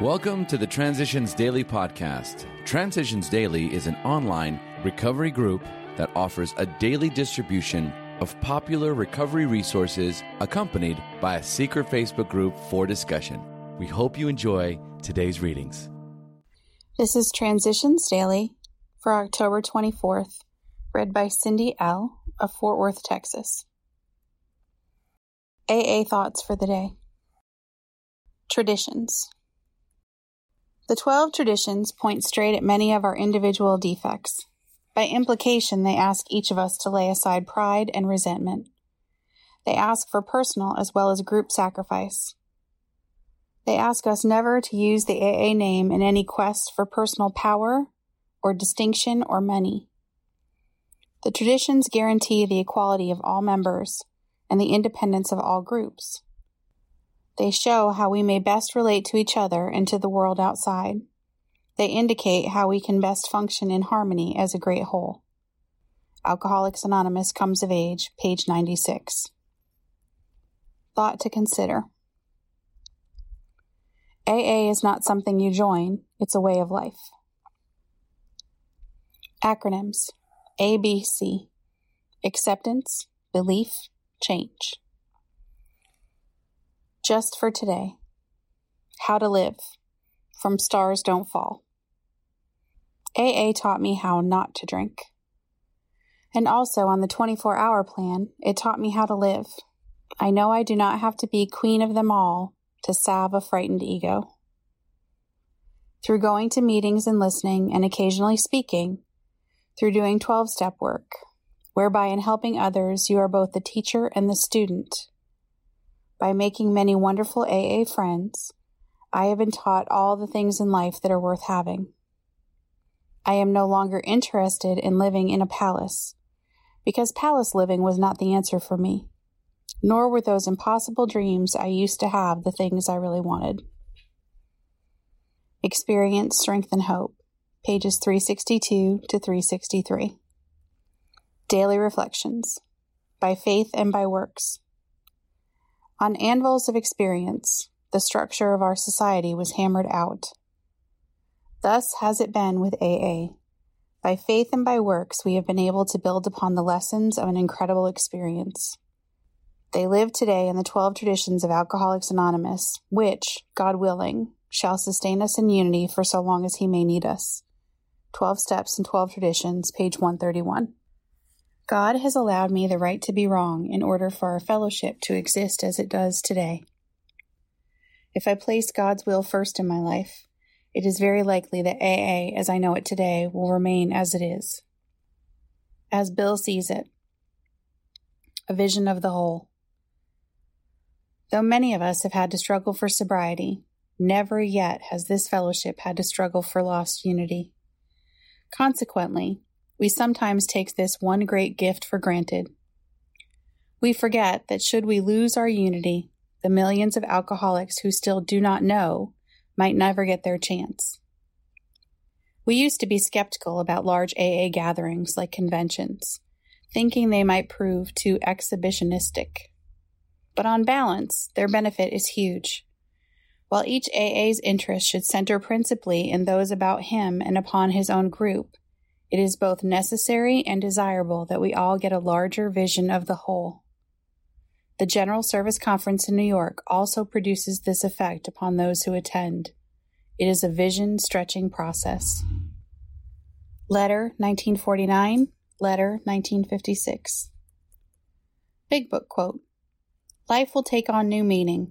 Welcome to the Transitions Daily podcast. Transitions Daily is an online recovery group that offers a daily distribution of popular recovery resources accompanied by a secret Facebook group for discussion. We hope you enjoy today's readings. This is Transitions Daily for October 24th, read by Cindy L. of Fort Worth, Texas. AA Thoughts for the Day Traditions the Twelve Traditions point straight at many of our individual defects. By implication, they ask each of us to lay aside pride and resentment. They ask for personal as well as group sacrifice. They ask us never to use the AA name in any quest for personal power or distinction or money. The traditions guarantee the equality of all members and the independence of all groups. They show how we may best relate to each other and to the world outside. They indicate how we can best function in harmony as a great whole. Alcoholics Anonymous comes of age, page 96. Thought to consider AA is not something you join, it's a way of life. Acronyms ABC Acceptance, Belief, Change. Just for today. How to live. From Stars Don't Fall. AA taught me how not to drink. And also on the 24 hour plan, it taught me how to live. I know I do not have to be queen of them all to salve a frightened ego. Through going to meetings and listening and occasionally speaking, through doing 12 step work, whereby in helping others you are both the teacher and the student, by making many wonderful AA friends, I have been taught all the things in life that are worth having. I am no longer interested in living in a palace, because palace living was not the answer for me, nor were those impossible dreams I used to have the things I really wanted. Experience, Strength, and Hope, pages 362 to 363. Daily Reflections, by Faith and by Works. On anvils of experience, the structure of our society was hammered out. Thus has it been with AA. By faith and by works, we have been able to build upon the lessons of an incredible experience. They live today in the 12 traditions of Alcoholics Anonymous, which, God willing, shall sustain us in unity for so long as He may need us. 12 Steps and 12 Traditions, page 131. God has allowed me the right to be wrong in order for our fellowship to exist as it does today. If I place God's will first in my life, it is very likely that AA, as I know it today, will remain as it is. As Bill sees it, a vision of the whole. Though many of us have had to struggle for sobriety, never yet has this fellowship had to struggle for lost unity. Consequently, we sometimes take this one great gift for granted. We forget that should we lose our unity, the millions of alcoholics who still do not know might never get their chance. We used to be skeptical about large AA gatherings like conventions, thinking they might prove too exhibitionistic. But on balance, their benefit is huge. While each AA's interest should center principally in those about him and upon his own group, it is both necessary and desirable that we all get a larger vision of the whole. The General Service Conference in New York also produces this effect upon those who attend. It is a vision stretching process. Letter 1949, Letter 1956. Big Book quote Life will take on new meaning.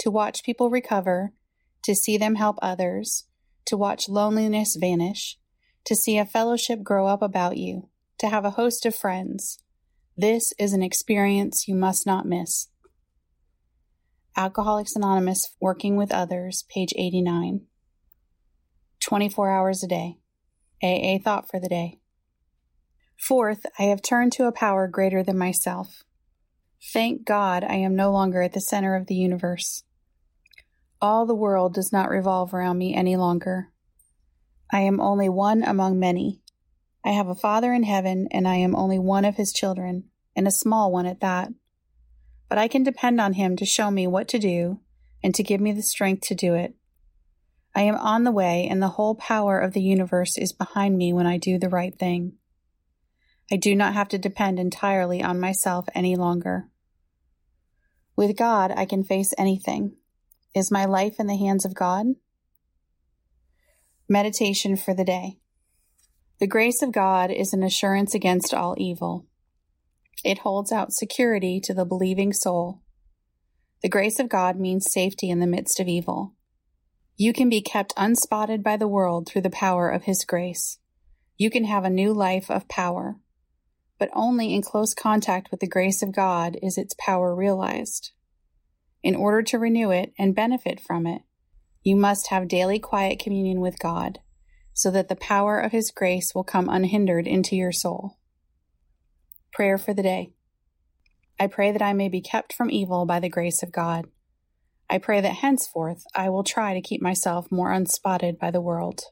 To watch people recover, to see them help others, to watch loneliness vanish, to see a fellowship grow up about you, to have a host of friends. This is an experience you must not miss. Alcoholics Anonymous Working with Others, page 89. 24 hours a day. AA thought for the day. Fourth, I have turned to a power greater than myself. Thank God I am no longer at the center of the universe. All the world does not revolve around me any longer. I am only one among many. I have a Father in heaven, and I am only one of his children, and a small one at that. But I can depend on him to show me what to do and to give me the strength to do it. I am on the way, and the whole power of the universe is behind me when I do the right thing. I do not have to depend entirely on myself any longer. With God, I can face anything. Is my life in the hands of God? Meditation for the day. The grace of God is an assurance against all evil. It holds out security to the believing soul. The grace of God means safety in the midst of evil. You can be kept unspotted by the world through the power of His grace. You can have a new life of power but only in close contact with the grace of God is its power realized. In order to renew it and benefit from it, you must have daily quiet communion with God, so that the power of His grace will come unhindered into your soul. Prayer for the day. I pray that I may be kept from evil by the grace of God. I pray that henceforth I will try to keep myself more unspotted by the world.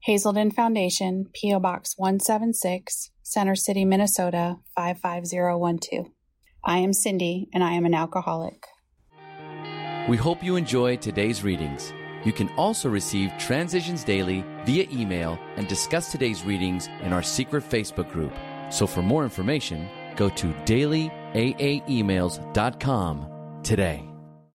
Hazelden Foundation, P.O. Box 176, Center City, Minnesota 55012. I am Cindy, and I am an alcoholic. We hope you enjoy today's readings. You can also receive Transitions Daily via email and discuss today's readings in our secret Facebook group. So for more information, go to dailyaaemails.com today.